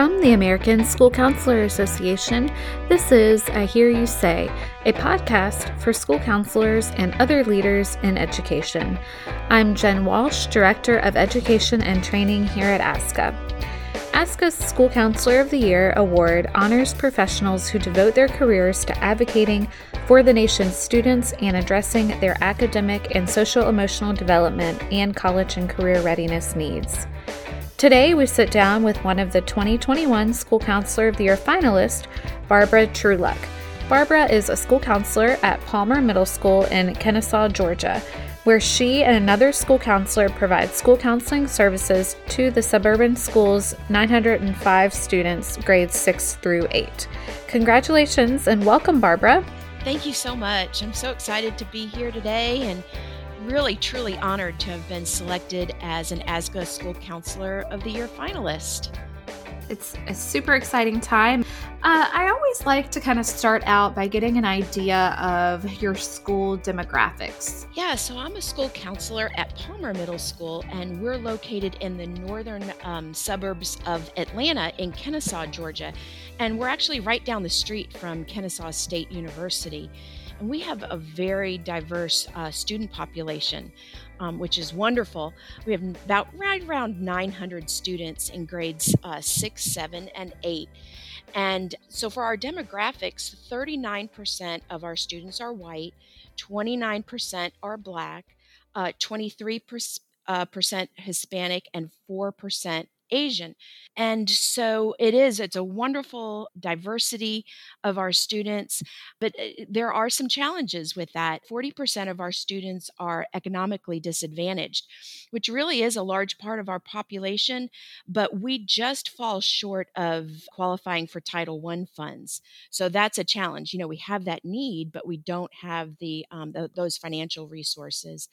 From the American School Counselor Association, this is I Hear You Say, a podcast for school counselors and other leaders in education. I'm Jen Walsh, Director of Education and Training here at ASCA. ASCA's School Counselor of the Year award honors professionals who devote their careers to advocating for the nation's students and addressing their academic and social emotional development and college and career readiness needs. Today, we sit down with one of the 2021 School Counselor of the Year finalists, Barbara Truluck. Barbara is a school counselor at Palmer Middle School in Kennesaw, Georgia, where she and another school counselor provide school counseling services to the suburban school's 905 students, grades 6 through 8. Congratulations and welcome, Barbara. Thank you so much. I'm so excited to be here today and really truly honored to have been selected as an ASCA School Counselor of the Year finalist. It's a super exciting time. Uh, I always like to kind of start out by getting an idea of your school demographics. Yeah, so I'm a school counselor at Palmer Middle School, and we're located in the northern um, suburbs of Atlanta in Kennesaw, Georgia. And we're actually right down the street from Kennesaw State University. And we have a very diverse uh, student population, um, which is wonderful. We have about right around 900 students in grades uh, six, seven, and eight. And so for our demographics, 39% of our students are white, 29% are black, uh, 23% uh, Hispanic, and 4% Asian. And so it is, it's a wonderful diversity of our students, but eh, there are some challenges with that. 40% of our students are economically disadvantaged, which really is a large part of our population, but we just fall short of qualifying for Title I funds. So that's a challenge. You know, we have that need, but we don't have the, um, the those financial resources.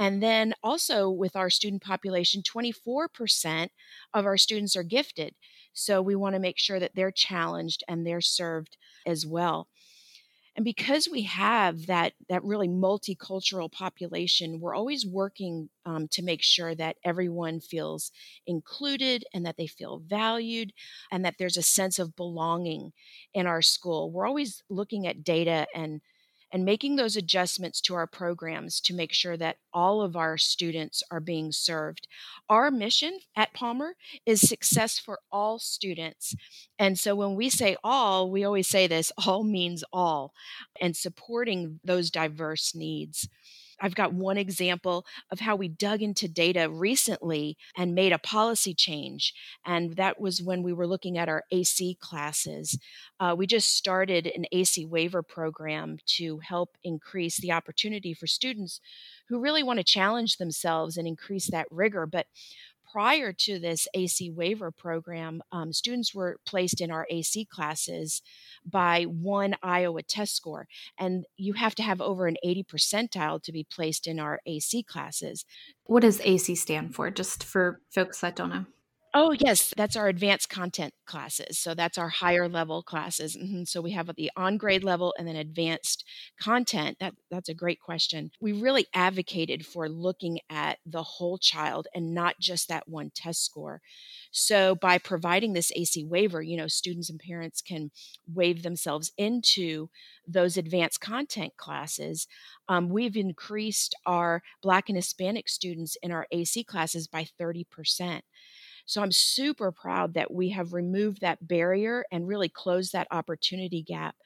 And then also with our student population, 24% of our students are gifted. So we want to make sure that they're challenged and they're served as well. And because we have that, that really multicultural population, we're always working um, to make sure that everyone feels included and that they feel valued and that there's a sense of belonging in our school. We're always looking at data and and making those adjustments to our programs to make sure that all of our students are being served. Our mission at Palmer is success for all students. And so when we say all, we always say this all means all, and supporting those diverse needs. I've got one example of how we dug into data recently and made a policy change. And that was when we were looking at our AC classes. Uh, we just started an AC waiver program to help increase the opportunity for students who really want to challenge themselves and increase that rigor. But prior to this AC waiver program, um, students were placed in our AC classes by one Iowa test score. And you have to have over an 80 percentile to be placed in our AC classes. What does AC stand for, just for folks that don't know? Oh, yes, that's our advanced content classes. So that's our higher level classes. Mm-hmm. So we have the on grade level and then advanced content. That that's a great question. We really advocated for looking at the whole child and not just that one test score. So by providing this AC waiver, you know, students and parents can waive themselves into those advanced content classes. Um, we've increased our Black and Hispanic students in our AC classes by 30 percent. So I'm super proud that we have removed that barrier and really closed that opportunity gap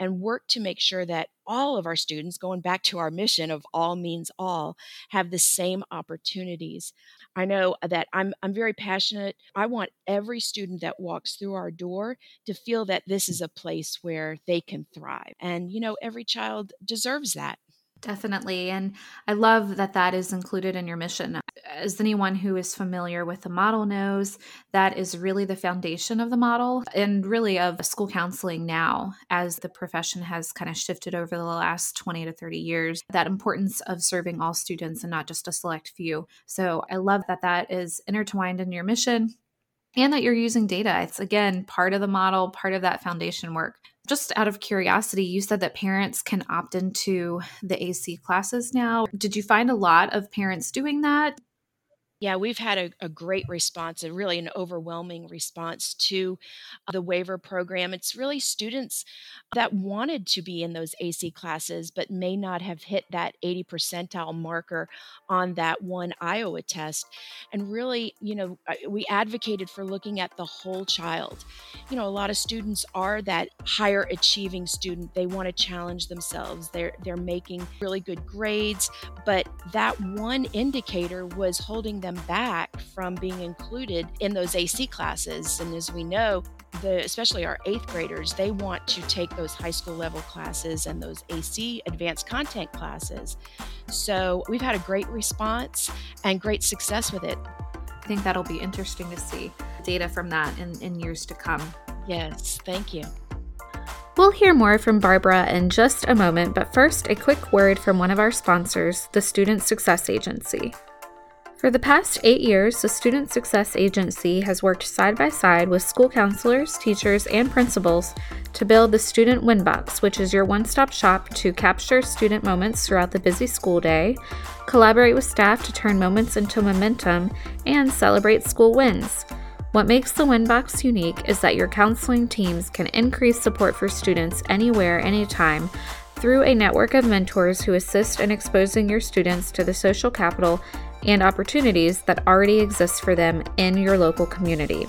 and worked to make sure that all of our students, going back to our mission of all means all, have the same opportunities. I know that I'm, I'm very passionate. I want every student that walks through our door to feel that this is a place where they can thrive. And, you know, every child deserves that. Definitely. And I love that that is included in your mission. As anyone who is familiar with the model knows, that is really the foundation of the model and really of school counseling now, as the profession has kind of shifted over the last 20 to 30 years, that importance of serving all students and not just a select few. So I love that that is intertwined in your mission and that you're using data. It's again part of the model, part of that foundation work. Just out of curiosity, you said that parents can opt into the AC classes now. Did you find a lot of parents doing that? Yeah, we've had a, a great response, a really an overwhelming response to the waiver program. It's really students that wanted to be in those AC classes, but may not have hit that 80 percentile marker on that one Iowa test. And really, you know, we advocated for looking at the whole child. You know, a lot of students are that higher achieving student. They want to challenge themselves. They're they're making really good grades, but that one indicator was holding them back from being included in those AC classes. And as we know, the, especially our eighth graders, they want to take those high school level classes and those AC advanced content classes. So we've had a great response and great success with it. I think that'll be interesting to see data from that in, in years to come. Yes, thank you. We'll hear more from Barbara in just a moment, but first, a quick word from one of our sponsors, the Student Success Agency. For the past eight years, the Student Success Agency has worked side by side with school counselors, teachers, and principals to build the Student Winbox, which is your one stop shop to capture student moments throughout the busy school day, collaborate with staff to turn moments into momentum, and celebrate school wins. What makes the Winbox unique is that your counseling teams can increase support for students anywhere, anytime through a network of mentors who assist in exposing your students to the social capital and opportunities that already exist for them in your local community.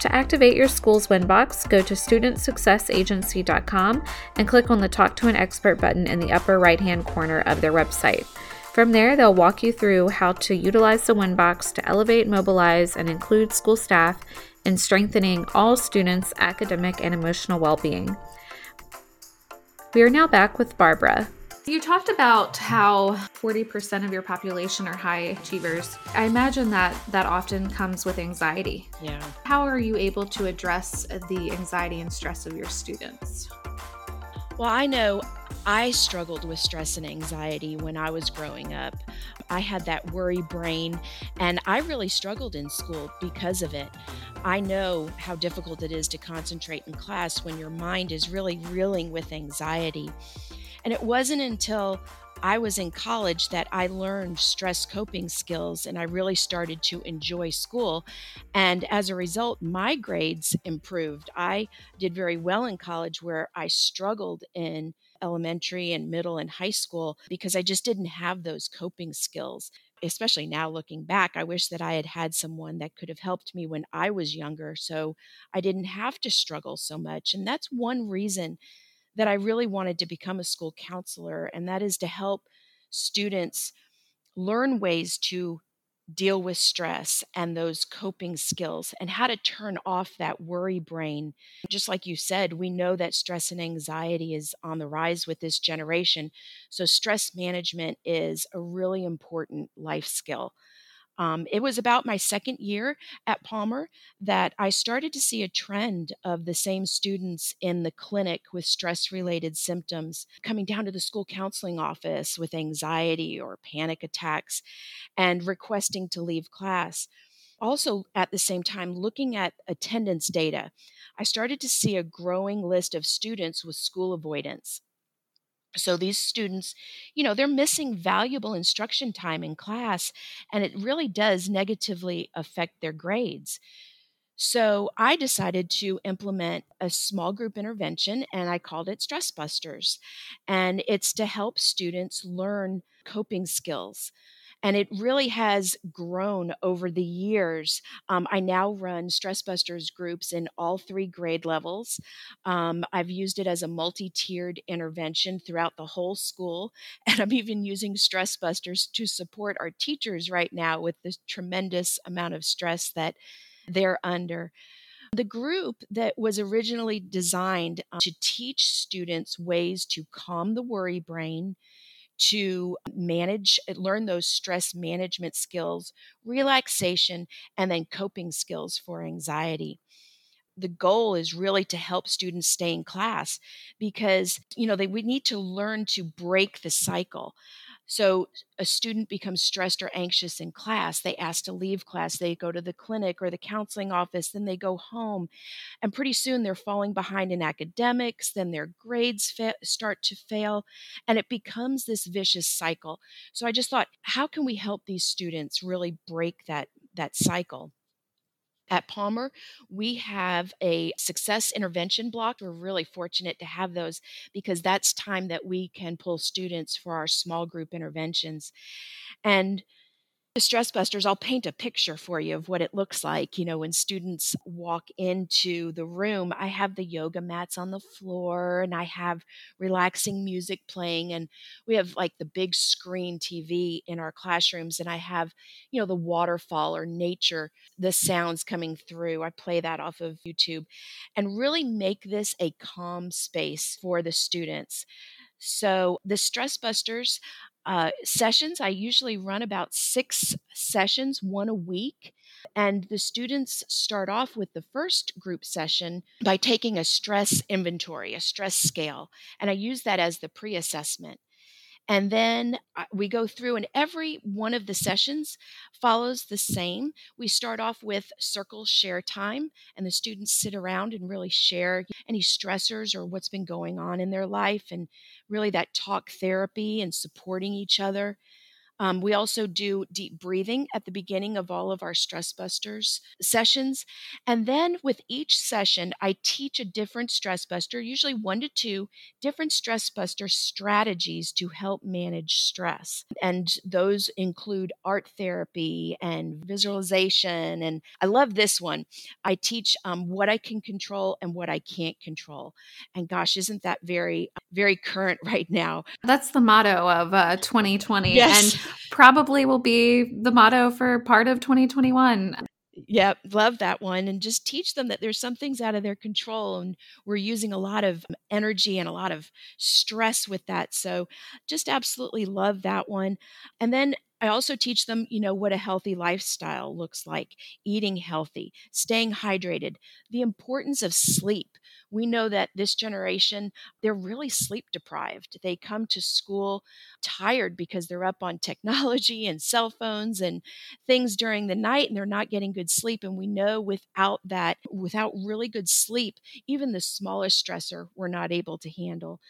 To activate your school's Winbox, go to studentsuccessagency.com and click on the Talk to an Expert button in the upper right hand corner of their website. From there, they'll walk you through how to utilize the Winbox to elevate, mobilize, and include school staff in strengthening all students' academic and emotional well being. We are now back with Barbara. You talked about how 40% of your population are high achievers. I imagine that that often comes with anxiety. Yeah. How are you able to address the anxiety and stress of your students? Well, I know I struggled with stress and anxiety when I was growing up. I had that worry brain, and I really struggled in school because of it. I know how difficult it is to concentrate in class when your mind is really reeling with anxiety. And it wasn't until I was in college that I learned stress coping skills and I really started to enjoy school. And as a result, my grades improved. I did very well in college where I struggled in elementary and middle and high school because I just didn't have those coping skills. Especially now looking back, I wish that I had had someone that could have helped me when I was younger so I didn't have to struggle so much. And that's one reason that I really wanted to become a school counselor, and that is to help students learn ways to deal with stress and those coping skills and how to turn off that worry brain. Just like you said, we know that stress and anxiety is on the rise with this generation. So, stress management is a really important life skill. Um, it was about my second year at Palmer that I started to see a trend of the same students in the clinic with stress related symptoms coming down to the school counseling office with anxiety or panic attacks and requesting to leave class. Also, at the same time, looking at attendance data, I started to see a growing list of students with school avoidance. So these students, you know, they're missing valuable instruction time in class, and it really does negatively affect their grades. So I decided to implement a small group intervention and I called it Stress Busters. And it's to help students learn coping skills and it really has grown over the years. Um, I now run Stress Busters groups in all three grade levels. Um, I've used it as a multi tiered intervention throughout the whole school, and I'm even using Stress Busters to support our teachers right now with the tremendous amount of stress that they're under. The group that was originally designed uh, to teach students ways to calm the worry brain, to manage, learn those stress management skills, relaxation, and then coping skills for anxiety. The goal is really to help students stay in class because you know they we need to learn to break the cycle So a student becomes stressed or anxious in class. They ask to leave class. They go to the clinic or the counseling office. Then they go home. And pretty soon they're falling behind in academics. Then their grades fa- start to fail. And it becomes this vicious cycle. So I just thought, how can we help these students really break that, that cycle? At Palmer, we have a success intervention block. We're really fortunate to have those because that's time that we can pull students for our small group interventions. And the stress busters i'll paint a picture for you of what it looks like you know when students walk into the room. I have the yoga mats on the floor and i have relaxing music playing and we have like the big screen tv in our classrooms and i have you know the waterfall or nature the sounds coming through. I play that off of youtube and really make this a calm space for the students. So the stress busters uh, sessions. I usually run about six sessions, one a week. And the students start off with the first group session by taking a stress inventory, a stress scale. And I use that as the pre assessment. And then uh, we go through, and every one of the sessions follows the same. We start off with circle share time, and the students sit around and really share any stressors or what's been going on in their life, and really that talk therapy and supporting each other. Um, we also do deep breathing at the beginning of all of our stress busters sessions. And then with each session, I teach a different stress buster, usually one to two different stress buster strategies to help manage stress. And those include art therapy and visualization. And I love this one. I teach um, what I can control and what I can't control. And gosh, isn't that very, very current right now? That's the motto of uh, 2020. Yes. And probably will be the motto for part of 2021. Yeah, love that one. And just teach them that there's some things out of their control. And we're using a lot of energy and a lot of stress with that. So just absolutely love that one. And then I also teach them, you know, what a healthy lifestyle looks like, eating healthy, staying hydrated, the importance of sleep. We know that this generation they're really sleep deprived. They come to school tired because they're up on technology and cell phones and things during the night and they're not getting good sleep and we know without that without really good sleep even the smallest stressor we're not able to handle.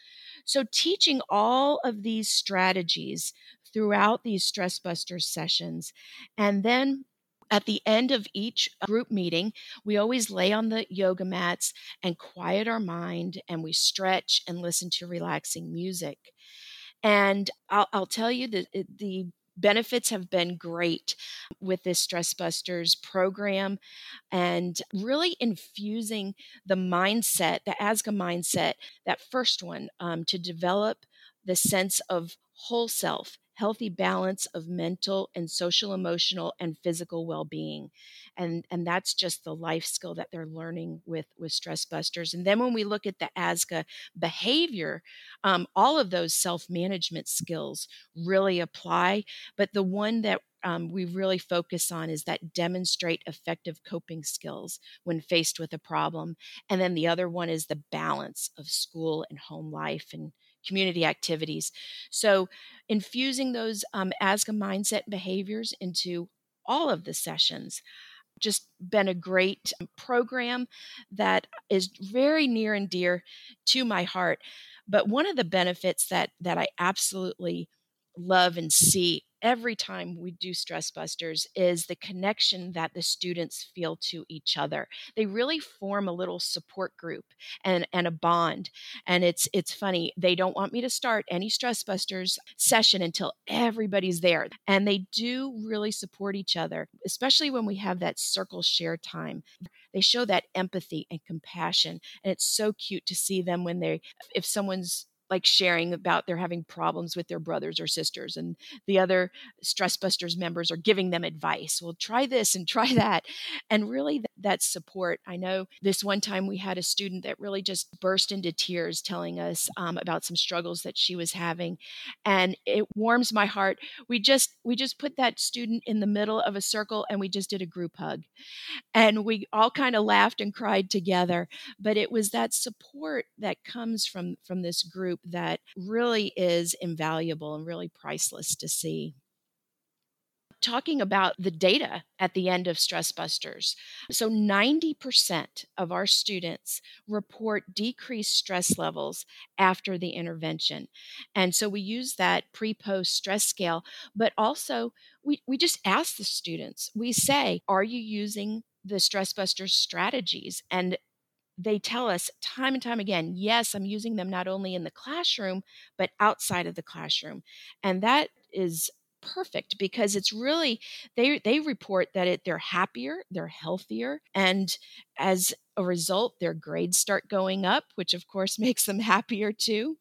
So teaching all of these strategies throughout these stress busters sessions and then at the end of each group meeting, we always lay on the yoga mats and quiet our mind and we stretch and listen to relaxing music. And I'll, I'll tell you that the benefits have been great with this Stress Busters program and really infusing the mindset, the ASCA mindset, that first one, um, to develop the sense of whole self healthy balance of mental and social emotional and physical well-being and and that's just the life skill that they're learning with with stress busters and then when we look at the asca behavior um, all of those self-management skills really apply but the one that um, we really focus on is that demonstrate effective coping skills when faced with a problem and then the other one is the balance of school and home life and community activities. So, infusing those um, ASCA mindset behaviors into all of the sessions just been a great program that is very near and dear to my heart but one of the benefits that that i absolutely love and see every time we do stress busters is the connection that the students feel to each other. They really form a little support group and and a bond and it's it's funny they don't want me to start any stress busters session until everybody's there and they do really support each other especially when we have that circle share time. They show that empathy and compassion and it's so cute to see them when they if someone's like sharing about they're having problems with their brothers or sisters and the other stress busters members are giving them advice well try this and try that. And really that, that support i know this one time we had a student that really just burst into tears telling us um, about some struggles that she was having and it warms my heart. We just we just put that student in the middle of a circle and we just did a group hug and we all kind of laughed and cried together but it was that support that comes from from this group that really is invaluable and really priceless to see talking about the data at the end of Stress Busters. So, 90% of our students report decreased stress levels after the intervention. And so, we use that pre post stress scale, but also we, we just ask the students, we say, Are you using the Stress Busters strategies? And they tell us time and time again, yes, I'm using them not only in the classroom, but outside of the classroom. And that is perfect because it's really they they report that it they're happier, they're healthier, and as a result, their grades start going up, which of course makes them happier too.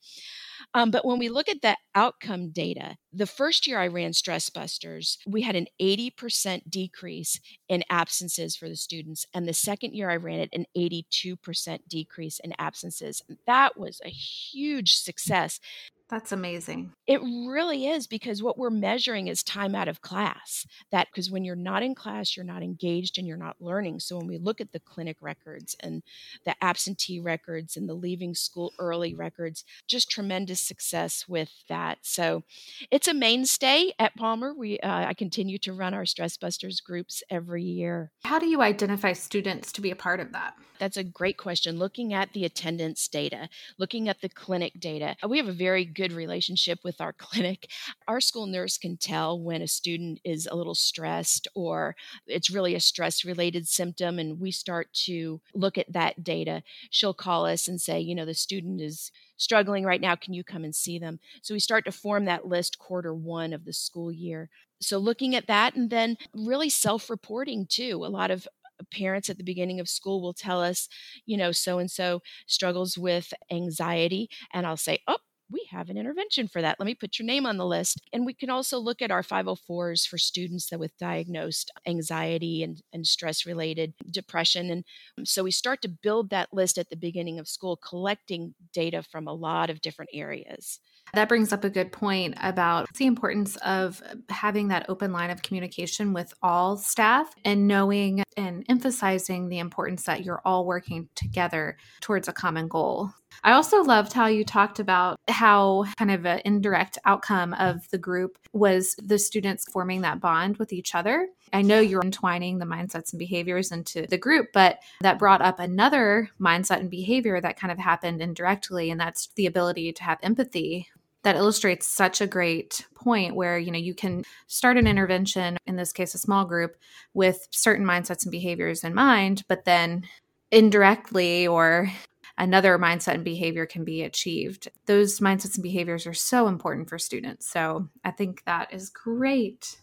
Um, but when we look at the outcome data, the first year I ran Stress Busters, we had an 80% decrease in absences for the students. And the second year I ran it, an 82% decrease in absences. And that was a huge success that's amazing. It really is because what we're measuring is time out of class. That because when you're not in class, you're not engaged and you're not learning. So when we look at the clinic records and the absentee records and the leaving school early records, just tremendous success with that. So it's a mainstay at Palmer. We uh, I continue to run our Stress Busters groups every year. How do you identify students to be a part of that? That's a great question. Looking at the attendance data, looking at the clinic data, we have a very good relationship with our clinic. Our school nurse can tell when a student is a little stressed or it's really a stress related symptom, and we start to look at that data. She'll call us and say, you know, the student is struggling right now. Can you come and see them? So we start to form that list quarter one of the school year. So looking at that and then really self reporting too. A lot of parents at the beginning of school will tell us, you know, so and so struggles with anxiety. And I'll say, oh, we have an intervention for that. Let me put your name on the list. And we can also look at our 504s for students that with diagnosed anxiety and, and stress related depression. And um, so we start to build that list at the beginning of school, collecting data from a lot of different areas. That brings up a good point about the importance of having that open line of communication with all staff and knowing and emphasizing the importance that you're all working together towards a common goal. I also loved how you talked about how kind of an indirect outcome of the group was the students forming that bond with each other. I know you're entwining the mindsets and behaviors into the group, but that brought up another mindset and behavior that kind of happened indirectly, and that's the ability to have empathy that illustrates such a great point where you know you can start an intervention in this case a small group with certain mindsets and behaviors in mind but then indirectly or another mindset and behavior can be achieved those mindsets and behaviors are so important for students so i think that is great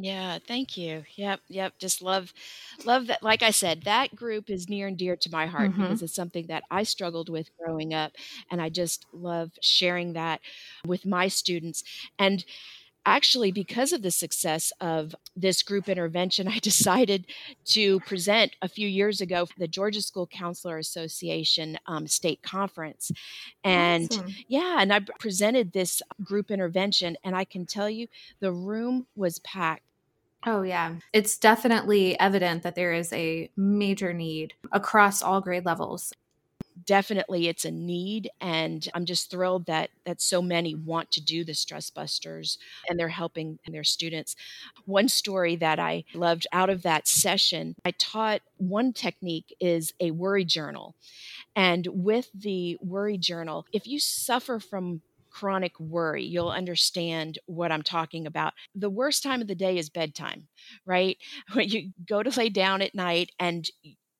yeah, thank you. Yep, yep. Just love, love that. Like I said, that group is near and dear to my heart hmm because it's something that I struggled with growing up, and I just love sharing that with my students. And actually, because of the success of this group intervention, I decided to present a few years ago for the Georgia School Counselor Association um, state conference. And awesome yeah, and I presented this group intervention, and I can tell you the room was packed. Oh, yeah. It's definitely evident that there is a major need across all grade levels. Definitely it's a need and I'm just thrilled that that so many want to do the stress busters and they're helping their students. One story that I loved out of that session, I taught one technique is a worry journal. And with the worry journal, if you suffer from chronic worry, you'll understand what I'm talking about. The worst time of the day is bedtime, right? When you go to lay down at night and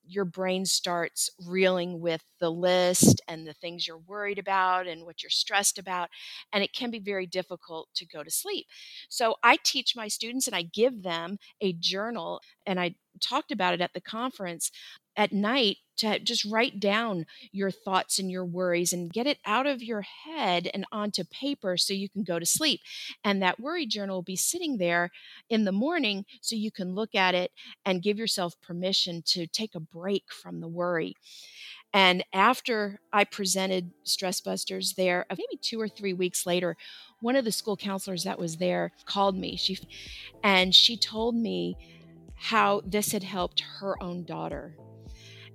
your brain starts reeling with the list and the things you're worried about and what you're stressed about. And it can be very difficult to go to sleep. So I teach my students and I give them a journal, and I talked about it at the conference at night to just write down your thoughts and your worries and get it out of your head and onto paper so you can go to sleep. And that worry journal will be sitting there in the morning so you can look at it and give yourself permission to take a break from the worry. And after I presented Stress Busters there, uh, maybe two or three weeks later, one of the school counselors that was there called me. She and she told me how this had helped her own daughter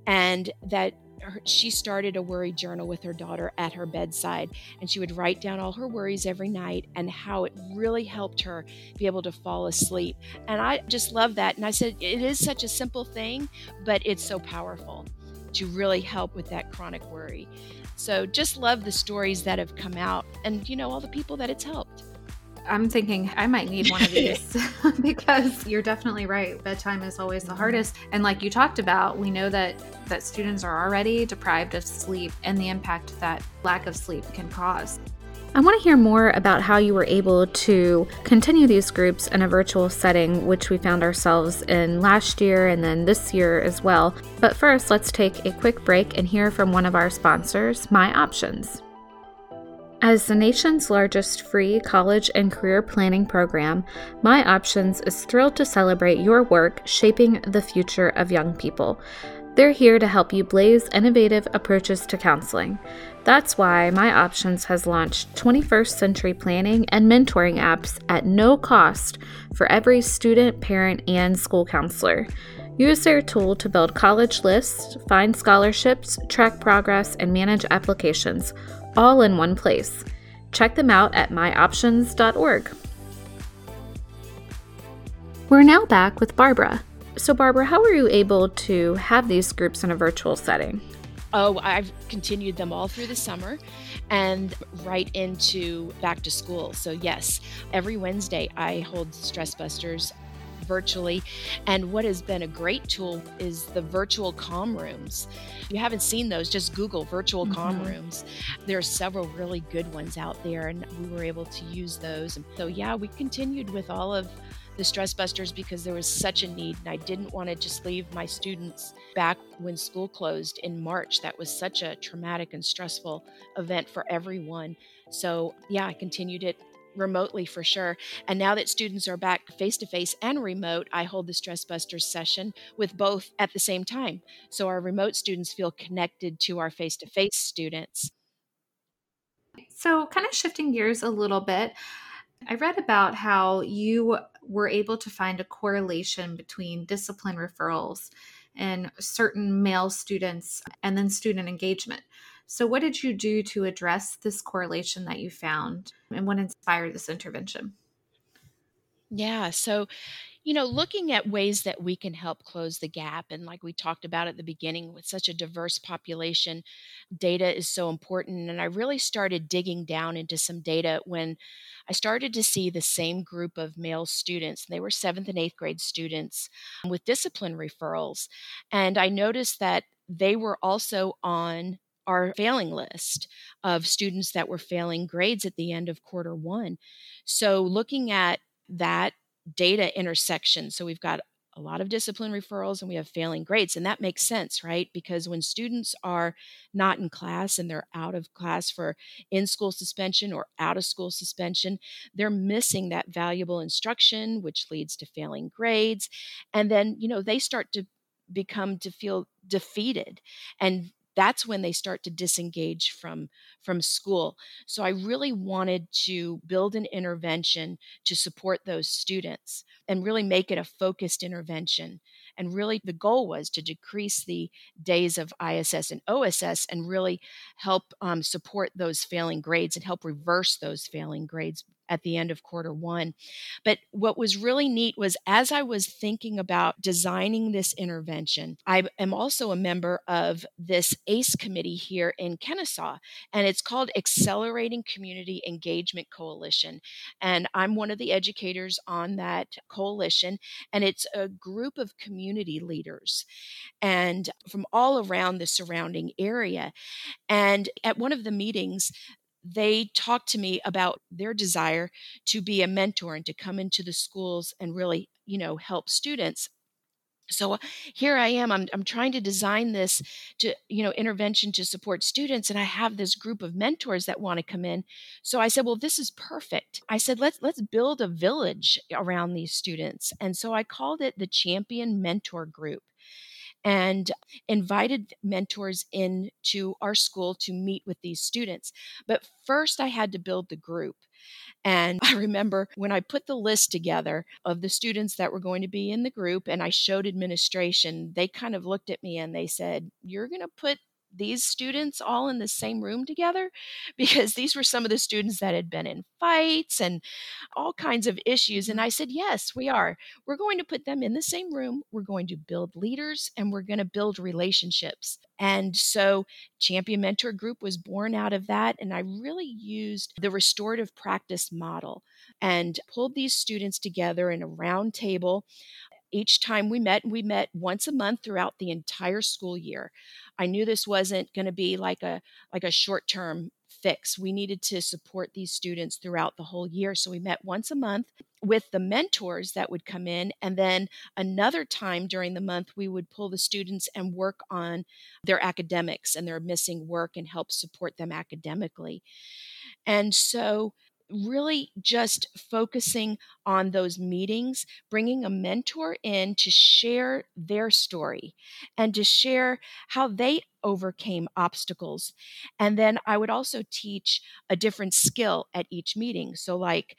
and that her, she started a worry journal with her daughter at her bedside, and she would write down all her worries every night and how it really helped her be able to fall asleep. And I just love that. And I said, it is such a simple thing, but it's so powerful to really help with that chronic worry. So just love the stories that have come out and, you know, all the people that it's helped. I'm thinking I might need one of these because you're definitely right. Bedtime is always the mm-hmm. hardest. And like you talked about, we know that that students are already deprived of sleep and the impact that lack of sleep can cause. I want to hear more about how you were able to continue these groups in a virtual setting, which we found ourselves in last year and then this year as well. But first, let's take a quick break and hear from one of our sponsors, My Options. As the nation's largest free college and career planning program, My Options is thrilled to celebrate your work shaping the future of young people. They're here to help you blaze innovative approaches to counseling. That's why My Options has launched 21st century planning and mentoring apps at no cost for every student, parent, and school counselor. Use their tool to build college lists, find scholarships, track progress, and manage applications all in one place. Check them out at myoptions.org. We're now back with Barbara. So, Barbara, how were you able to have these groups in a virtual setting? Oh, I've continued them all through the summer and right into back to school. So, yes, every Wednesday I hold Stress Busters virtually. And what has been a great tool is the virtual calm rooms. If you haven't seen those, just Google virtual mm-hmm. calm rooms. There are several really good ones out there, and we were able to use those. And so, yeah, we continued with all of the stress busters because there was such a need and I didn't want to just leave my students back when school closed in March. That was such a traumatic and stressful event for everyone. So, yeah, I continued it remotely for sure. And now that students are back face to face and remote, I hold the Stress Busters session with both at the same time. So our remote students feel connected to our face to face students. So, kind of shifting gears a little bit, I read about how you were able to find a correlation between discipline referrals and certain male students and then student engagement. So, what did you do to address this correlation that you found and what inspired this intervention? Yeah, so you know, looking at ways that we can help close the gap, and like we talked about at the beginning, with such a diverse population, data is so important. And I really started digging down into some data when I started to see the same group of male students, they were seventh and eighth grade students with discipline referrals. And I noticed that they were also on our failing list of students that were failing grades at the end of quarter one. So, looking at that data intersection, so we've got a lot of discipline referrals and we have failing grades. And that makes sense, right? Because when students are not in class and they're out of class for in school suspension or out of school suspension, they're missing that valuable instruction, which leads to failing grades. And then, you know, they start to become to feel defeated and that's when they start to disengage from from school. So i really wanted to build an intervention to support those students and really make it a focused intervention. And really the goal was to decrease the days of iss and oss and really help um, support those failing grades and help reverse those failing grades at the end of quarter one. But what was really neat was as I was thinking about designing this intervention, I am also a member of this ACE committee here in Kennesaw, and it's called Accelerating Community Engagement Coalition. And I'm one of the educators on that coalition, and it's a group of community leaders and from all around the surrounding area. And at one of the meetings, they talked to me about their desire to be a mentor and to come into the schools and really, you know, help students. So here i am I'm, I'm trying to design this to you know intervention to support students and i have this group of mentors that want to come in. So i said well this is perfect. I said let's let's build a village around these students. And so i called it the champion mentor group and invited mentors in to our school to meet with these students. But first, I had to build the group. And I remember when I put the list together of the students that were going to be in the group and I showed administration, they kind of looked at me and they said, You're going to put these students all in the same room together because these were some of the students that had been in fights and all kinds of issues. And mm-hmm. I said, Yes, we are. We're going to put them in the same room. We're going to build leaders and we're going to build relationships. And so Champion Mentor Group was born out of that. And I really used the restorative practice model and pulled these students together in a round table each time we met, we met once a month throughout the entire school year. I knew this wasn't going to be like a like a short-term fix. We needed to support these students throughout the whole year. So we met once a month with the mentors that would come in. And then another time during the month, we would pull the students and work on their academics and their missing work and help support them academically. And so really just focusing on those meetings, bringing a mentor in to share their story and to share how they overcame obstacles. And then I would also teach a different skill at each meeting. So, like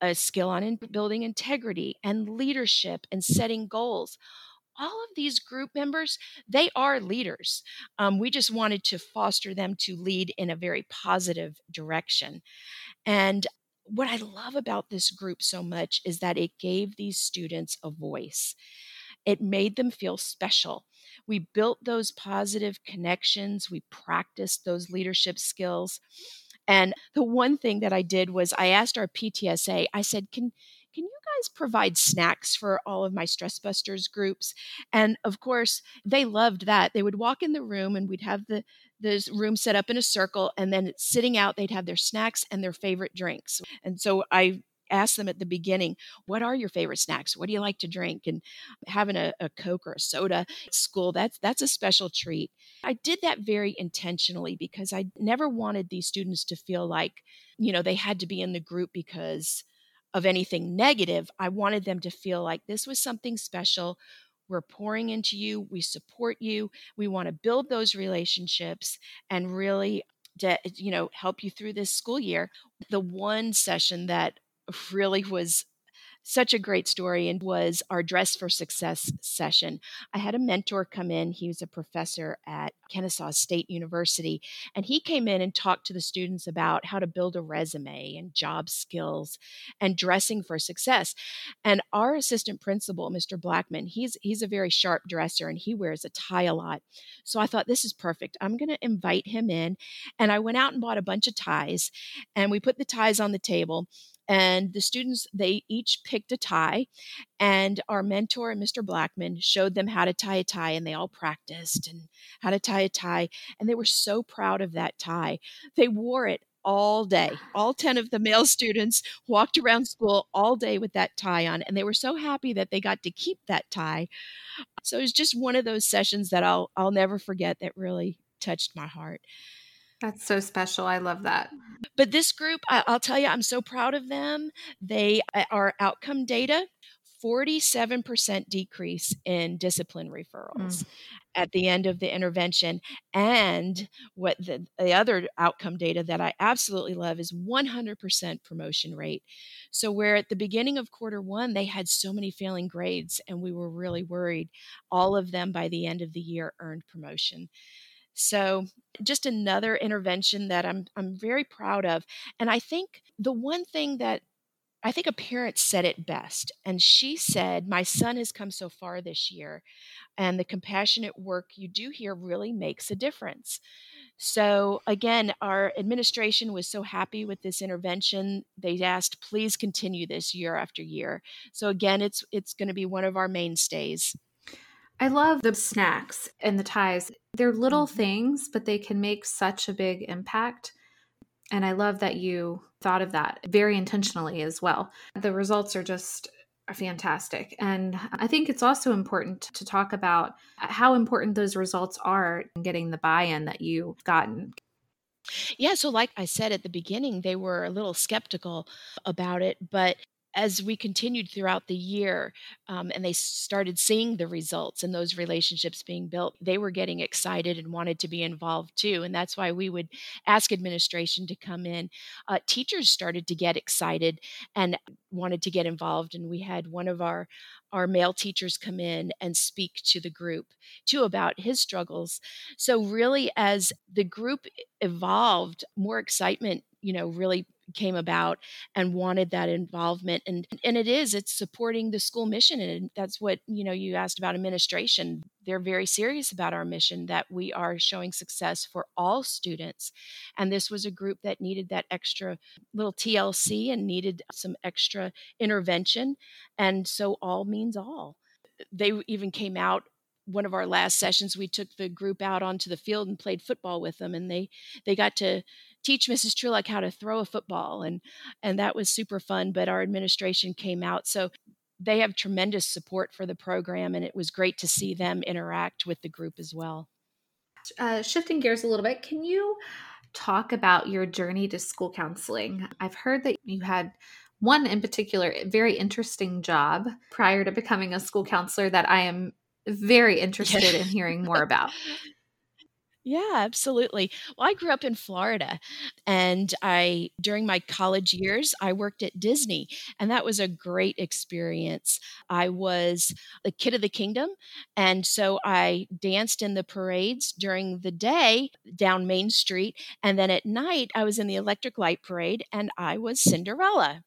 a skill on building integrity and leadership and setting goals all of these group members, they are leaders. Um, we just wanted to foster them to lead in a very positive direction. And what I love about this group so much is that it gave these students a voice. It made them feel special. We built those positive connections, we practiced those leadership skills. And the one thing that I did was I asked our PTSA, I said, Can can you guys provide snacks for all of my stress busters groups and of course they loved that they would walk in the room and we'd have the the room set up in a circle and then sitting out they'd have their snacks and their favorite drinks. And so i asked them at the beginning what are your favorite snacks? What do you like to drink? And having a, a coke or a soda at school that's that's a special treat. I did that very intentionally because i never wanted these students to feel like you know they had to be in the group because of anything negative. I wanted them to feel like this was something special we're pouring into you. We support you. We want to build those relationships and really to, you know help you through this school year. The one session that really was such a great story and was our dress for success session. I had a mentor come in he was a professor at kennesaw state university and he came in and talked to the students about how to build a resume and job skills and dressing for success. And our assistant principal mr blackman he's he's a very sharp dresser and he wears a tie a lot. So i thought this is perfect. I'm going to invite him in. And i went out and bought a bunch of ties and we put the ties on the table and the students they each picked a tie and our mentor mr blackman showed them how to tie a tie and they all practiced and how to tie a tie and they were so proud of that tie. They wore it all day. All 10 of the male students walked around school all day with that tie on and they were so happy that they got to keep that tie. So it was just one of those sessions that i'll i'll never forget that really touched my heart that's so special. I love that. But this group, I, will tell you, I'm so proud of them. They uh, are outcome data. 47% decrease in discipline referrals mm. at the end of the intervention. And what the, the other outcome data that I absolutely love is 100% promotion rate. So, where at the beginning of quarter one, they had so many failing grades and we were really worried, all of them by the end of the year earned promotion. So, just another intervention that I'm I'm very proud of. And I think the one thing that I think a parent said it best. And she said, My son has come so far this year, and the compassionate work you do here really makes a difference. So, again, our administration was so happy with this intervention. They asked, please continue this year after year. So, again, it's, it's going to be one of our mainstays. I love the snacks and the ties. They're little mm-hmm. things, but they can make such a big impact. And I love that you thought of that very intentionally as well. The results are just fantastic. And I think it's also important to talk about how important those results are in getting the buy in that you've gotten. Yeah, so like I said at the beginning, they were a little skeptical about it, but as we continued throughout the year um, and they started seeing the results and those relationships being built, they were getting excited and wanted to be involved too. And that's why we would ask administration to come in. Uh, teachers started to get excited and wanted to get involved. And we had one of our our male teachers come in and speak to the group too about his struggles. So really as the group evolved, more excitement, you know, really came about and wanted that involvement and and it is it's supporting the school mission and that's what you know you asked about administration. They're very serious about our mission that we are showing success for all students and this was a group that needed that extra little TLC and needed some extra intervention and so all means all. They even came out one of our last sessions we took the group out onto the field and played football with them and they they got to teach mrs Truluck how to throw a football and and that was super fun but our administration came out so they have tremendous support for the program and it was great to see them interact with the group as well. Uh, shifting gears a little bit can you talk about your journey to school counseling? I've heard that you had one in particular very interesting job prior to becoming a school counselor that i am very interested in hearing more about. Yeah, absolutely. Well, I grew up in Florida and I during my college years I worked at Disney and that was a great experience. I was the kid of the kingdom and so I danced in the parades during the day down Main Street and then at night I was in the Electric Light Parade and I was Cinderella.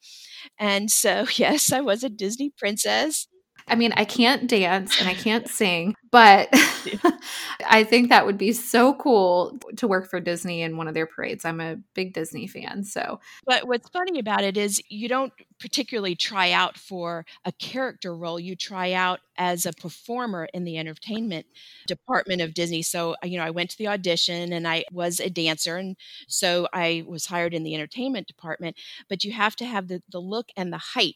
And so yes, I was a Disney princess I mean, I can't dance and I can't sing, but I think that would be so cool to work for Disney in one of their parades. I'm a big Disney fan. So, but what's funny about it is you don't particularly try out for a character role, you try out as a performer in the entertainment department of Disney. So, uh, you know, I went to the audition and I was a dancer. And so I was hired in the entertainment department, but you have to have the, the look and the height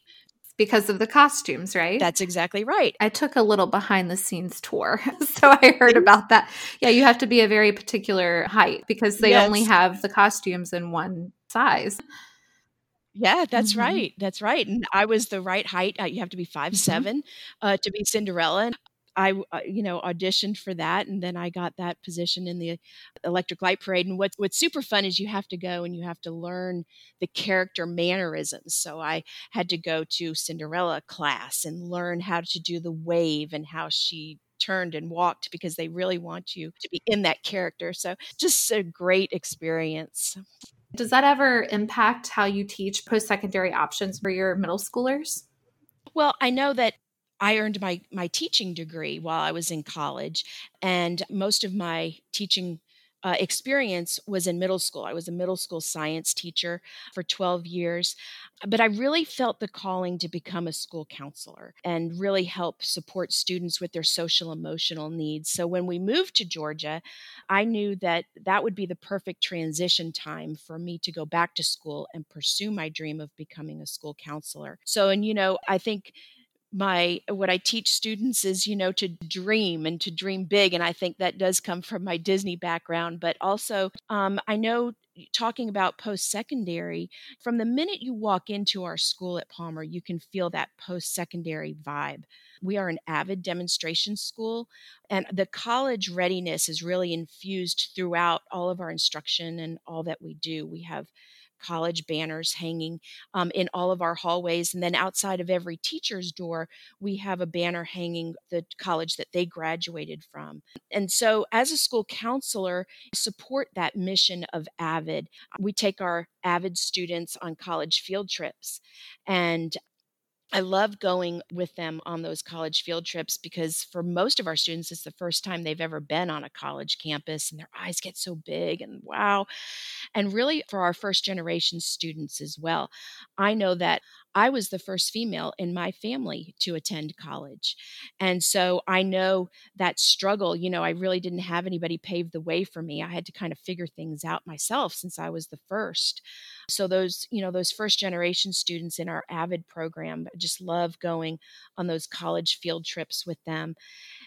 because of the costumes, right? That's exactly right. I took a little behind the scenes tour. so I heard about that. Yeah, you have to be a very particular height because they yes. only have the costumes in one size. Yeah, that's mm-hmm. right. That's right. And I was the right height. Uh, you have to be five mm-hmm. seven uh, to be Cinderella. I, uh, you know, auditioned for that, and then I got that position in the Electric Light Parade. And what's what's super fun is you have to go and you have to learn the character mannerisms. So I had to go to Cinderella class and learn how to do the wave and how she turned and walked because they really want you to be in that character. So just a great experience. Does that ever impact how you teach post secondary options for your middle schoolers? Well, I know that I earned my my teaching degree while I was in college, and most of my teaching uh, experience was in middle school. I was a middle school science teacher for 12 years, but I really felt the calling to become a school counselor and really help support students with their social emotional needs. So when we moved to Georgia, I knew that that would be the perfect transition time for me to go back to school and pursue my dream of becoming a school counselor. So, and you know, I think my what I teach students is you know to dream and to dream big and I think that does come from my Disney background but also um, I know talking about post secondary from the minute you walk into our school at Palmer you can feel that post secondary vibe. We are an AVID demonstration school and the college readiness is really infused throughout all of our instruction and all that we do. We have college banners hanging um, in all of our hallways. And then outside of every teacher's door, we have a banner hanging the college that they graduated from. And so, as a school counselor, support that mission of AVID. We take our AVID students on college field trips. And I love going with them on those college field trips because for most of our students, it's the first time they've ever been on a college campus and their eyes get so big and wow. And really, for our first generation students as well, I know that I was the first female in my family to attend college. And so I know that struggle. You know, I really didn't have anybody pave the way for me. I had to kind of figure things out myself since I was the first. So those, you know, those first generation students in our AVID program just love going on those college field trips with them.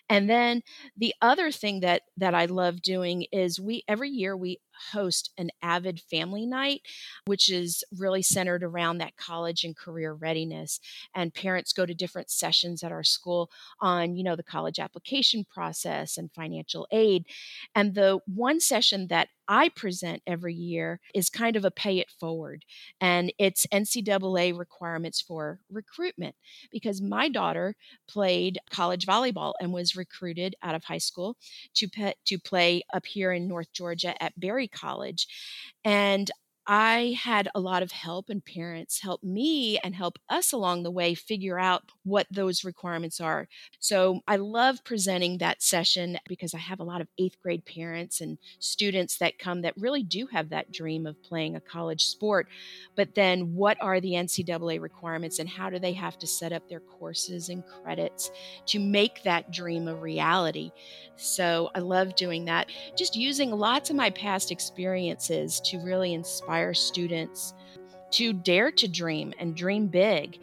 And then the other thing that that I love doing is we every year we host an AVID Family Night, which is really centered around that college and career readiness. And parents go to different sessions at our school on, you know, the college application process and financial aid. And the one session that I present every year is kind of a pay it forward, and it's NCAA requirements for recruitment because my daughter played college volleyball and was recruited out of high school to pe- to play up here in North Georgia at Berry College, and I had a lot of help, and parents help me and help us along the way figure out what those requirements are. So I love presenting that session because I have a lot of eighth grade parents and students that come that really do have that dream of playing a college sport. But then, what are the NCAA requirements, and how do they have to set up their courses and credits to make that dream a reality? So I love doing that. Just using lots of my past experiences to really inspire inspire students to dare to dream and dream big,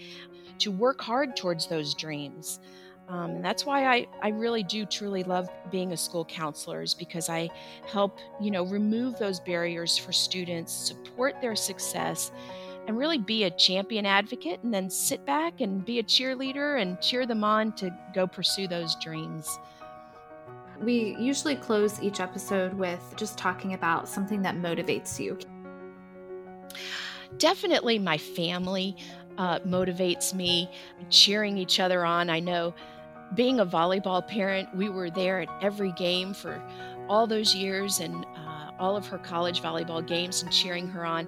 to work hard towards those dreams. Um, and that's why I, I really do truly love being a school counselor is because I help, you know, remove those barriers for students, support their success, and really be a champion advocate and then sit back and be a cheerleader and cheer them on to go pursue those dreams. We usually close each episode with just talking about something that motivates you. Definitely my family uh, motivates me, cheering each other on. I know being a volleyball parent, we were there at every game for all those years and uh, all of her college volleyball games and cheering her on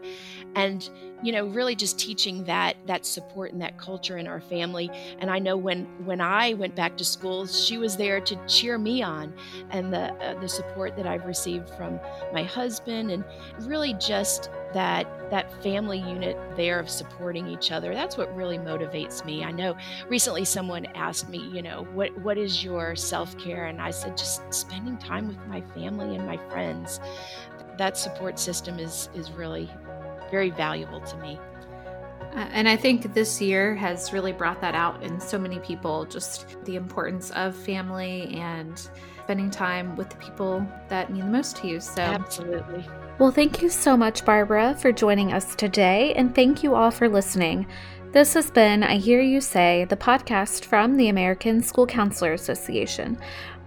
and you know really just teaching that that support and that culture in our family. And i know when when i went back to school she was there to cheer me on and the uh, the support that i've received from my husband and really just that that family unit there of supporting each other. That's what really motivates me. I know recently someone asked me you know what what is your self-care? And i said just spending time with my family and my friends. That support system is is really very valuable to me. Uh, and I think this year has really brought that out in so many people just the importance of family and spending time with the people that mean the most to you. So, absolutely. Well, thank you so much, Barbara, for joining us today. And thank you all for listening. This has been I Hear You Say, the podcast from the American School Counselor Association.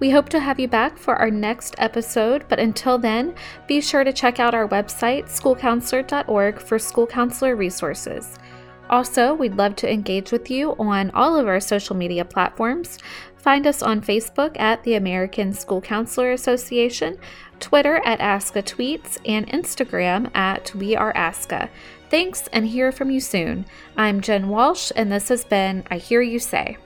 We hope to have you back for our next episode, but until then, be sure to check out our website, schoolcounselor.org, for school counselor resources. Also, we'd love to engage with you on all of our social media platforms. Find us on Facebook at the American School Counselor Association, Twitter at ASCA Tweets, and Instagram at We Are ASCA. Thanks and hear from you soon. I'm Jen Walsh, and this has been I Hear You Say.